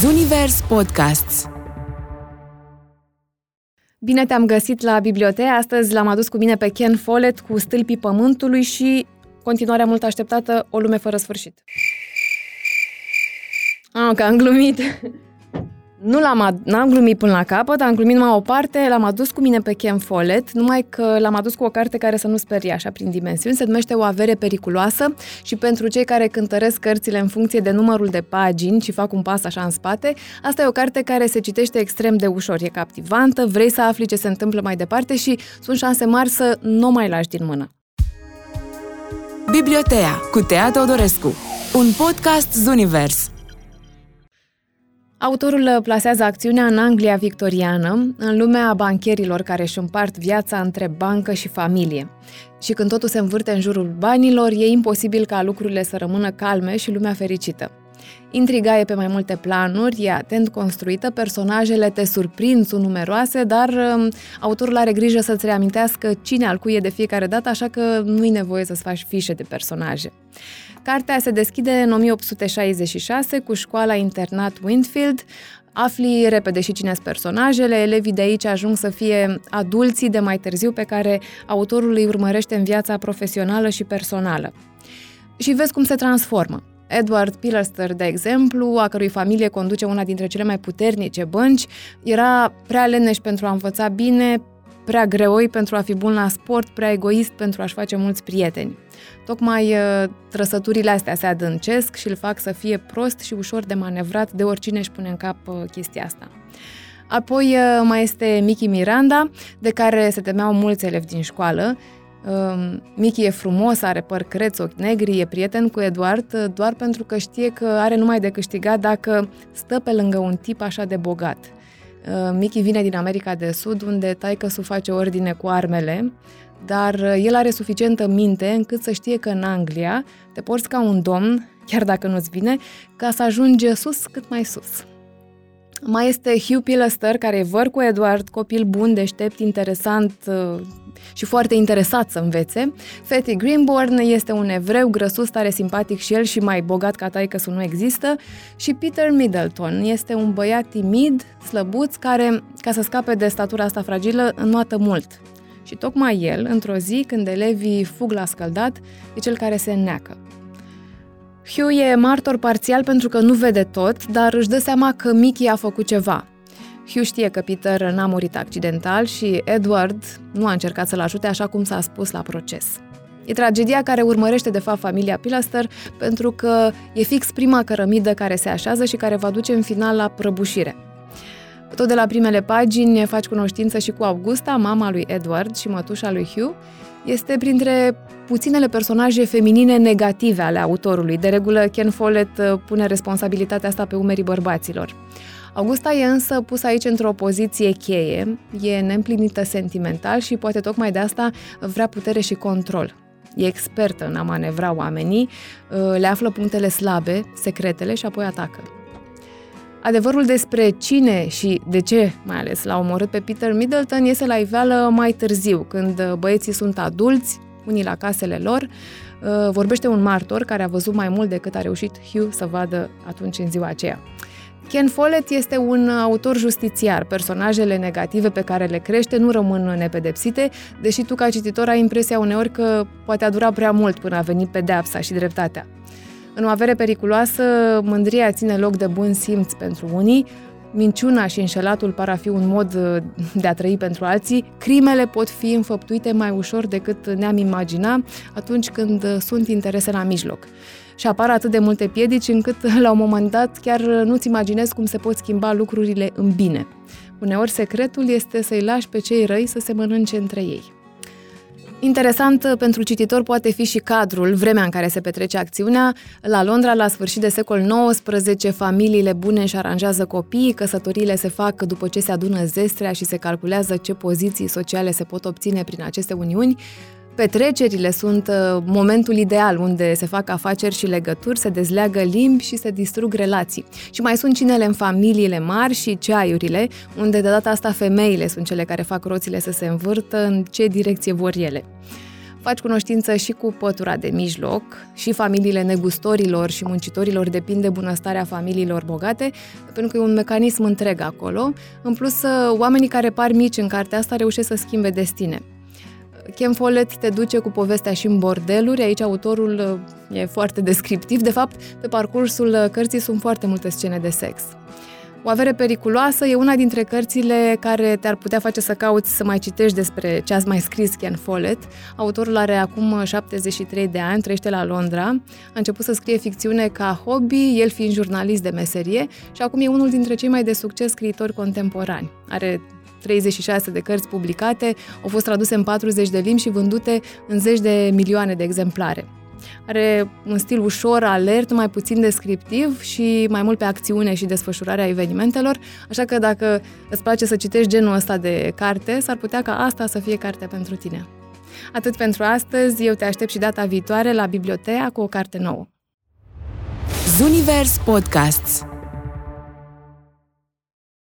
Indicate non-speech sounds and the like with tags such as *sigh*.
Zunivers Podcasts Bine te-am găsit la bibliotecă. Astăzi l-am adus cu mine pe Ken Follett cu Stâlpii Pământului și continuarea mult așteptată, O lume fără sfârșit. Ah, că am glumit. Nu l-am, n-am glumit până la capăt, am glumit numai o parte, l-am adus cu mine pe Ken Follett, numai că l-am adus cu o carte care să nu sperie așa prin dimensiuni, se numește O avere periculoasă și pentru cei care cântăresc cărțile în funcție de numărul de pagini și fac un pas așa în spate, asta e o carte care se citește extrem de ușor, e captivantă, vrei să afli ce se întâmplă mai departe și sunt șanse mari să nu mai lași din mână. Bibliotea cu Tea Teodorescu, un podcast Zunivers. Autorul plasează acțiunea în Anglia victoriană, în lumea bancherilor care își împart viața între bancă și familie. Și când totul se învârte în jurul banilor, e imposibil ca lucrurile să rămână calme și lumea fericită. Intriga e pe mai multe planuri, e atent construită, personajele te surprind, sunt numeroase, dar um, autorul are grijă să-ți reamintească cine al cui e de fiecare dată, așa că nu-i nevoie să-ți faci fișe de personaje. Cartea se deschide în 1866 cu școala internat Winfield, Afli repede și cine sunt personajele, elevii de aici ajung să fie adulții de mai târziu pe care autorul îi urmărește în viața profesională și personală. Și vezi cum se transformă. Edward Pilaster, de exemplu, a cărui familie conduce una dintre cele mai puternice bănci, era prea leneș pentru a învăța bine, prea greoi pentru a fi bun la sport, prea egoist pentru a-și face mulți prieteni. Tocmai uh, trăsăturile astea se adâncesc și îl fac să fie prost și ușor de manevrat de oricine își pune în cap uh, chestia asta. Apoi uh, mai este Mickey Miranda, de care se temeau mulți elevi din școală. Um, Mickey e frumos, are păr creț, ochi negri, e prieten cu Eduard doar pentru că știe că are numai de câștigat dacă stă pe lângă un tip așa de bogat. Mickey vine din America de Sud, unde taică să face ordine cu armele, dar uh, el are suficientă minte încât să știe că în Anglia te porți ca un domn, chiar dacă nu-ți vine, ca să ajungi sus cât mai sus. Mai este Hugh Pilaster, care e văr cu Edward, copil bun, deștept, interesant uh, și foarte interesat să învețe. Fatty Greenborn este un evreu grăsus, tare simpatic și el și mai bogat ca taică nu există. Și Peter Middleton este un băiat timid, slăbuț, care, ca să scape de statura asta fragilă, înnoată mult. Și tocmai el, într-o zi, când elevii fug la scăldat, e cel care se înneacă. Hugh e martor parțial pentru că nu vede tot, dar își dă seama că Mickey a făcut ceva. Hugh știe că Peter n-a murit accidental și Edward nu a încercat să-l ajute așa cum s-a spus la proces. E tragedia care urmărește de fapt familia Pilaster pentru că e fix prima cărămidă care se așează și care va duce în final la prăbușire. Tot de la primele pagini faci cunoștință și cu Augusta, mama lui Edward și mătușa lui Hugh. Este printre puținele personaje feminine negative ale autorului. De regulă, Ken Follett uh, pune responsabilitatea asta pe umerii bărbaților. Augusta e însă pusă aici într-o poziție cheie, e neîmplinită sentimental și poate tocmai de asta vrea putere și control. E expertă în a manevra oamenii, uh, le află punctele slabe, secretele și apoi atacă. Adevărul despre cine și de ce, mai ales, l-a omorât pe Peter Middleton, iese la iveală mai târziu, când uh, băieții sunt adulți, unii la casele lor. Uh, vorbește un martor care a văzut mai mult decât a reușit Hugh să vadă atunci în ziua aceea. Ken Follett este un autor justițiar. Personajele negative pe care le crește nu rămân nepedepsite, deși tu ca cititor ai impresia uneori că poate a durat prea mult până a venit pedeapsa și dreptatea. În o avere periculoasă, mândria ține loc de bun simț pentru unii, minciuna și înșelatul par a fi un mod uh, de a trăi pentru alții, crimele pot fi înfăptuite mai ușor decât ne-am imagina atunci când uh, sunt interese la mijloc. Și apar atât de multe piedici încât, *laughs* la un moment dat, chiar nu-ți imaginezi cum se pot schimba lucrurile în bine. Uneori secretul este să-i lași pe cei răi să se mănânce între ei. Interesant uh, pentru cititor poate fi și cadrul, vremea în care se petrece acțiunea. La Londra, la sfârșit de secol XIX, familiile bune își aranjează copiii, căsătoriile se fac după ce se adună zestrea și se calculează ce poziții sociale se pot obține prin aceste uniuni. Petrecerile sunt uh, momentul ideal unde se fac afaceri și legături, se dezleagă limbi și se distrug relații. Și mai sunt cinele în familiile mari și ceaiurile, unde de data asta femeile sunt cele care fac roțile să se învârtă în ce direcție vor ele. Faci cunoștință și cu pătura de mijloc, și familiile negustorilor și muncitorilor depind de bunăstarea familiilor bogate, pentru că e un mecanism întreg acolo. În plus, oamenii care par mici în cartea asta reușesc să schimbe destine. Ken Follett te duce cu povestea și în bordeluri, aici autorul uh, e foarte descriptiv. De fapt, pe parcursul uh, cărții sunt foarte multe scene de sex. O avere periculoasă e una dintre cărțile care te-ar putea face să cauți să mai citești despre ce ați mai scris Ken Follett. Autorul are acum 73 de ani, trăiește la Londra, a început să scrie ficțiune ca hobby, el fiind jurnalist de meserie și acum e unul dintre cei mai de succes scriitori contemporani. Are 36 de cărți publicate, au fost traduse în 40 de limbi și vândute în zeci de milioane de exemplare. Are un stil ușor, alert, mai puțin descriptiv și mai mult pe acțiune și desfășurarea evenimentelor, așa că dacă îți place să citești genul ăsta de carte, s-ar putea ca asta să fie cartea pentru tine. Atât pentru astăzi, eu te aștept și data viitoare la biblioteca cu o carte nouă. Zunivers Podcasts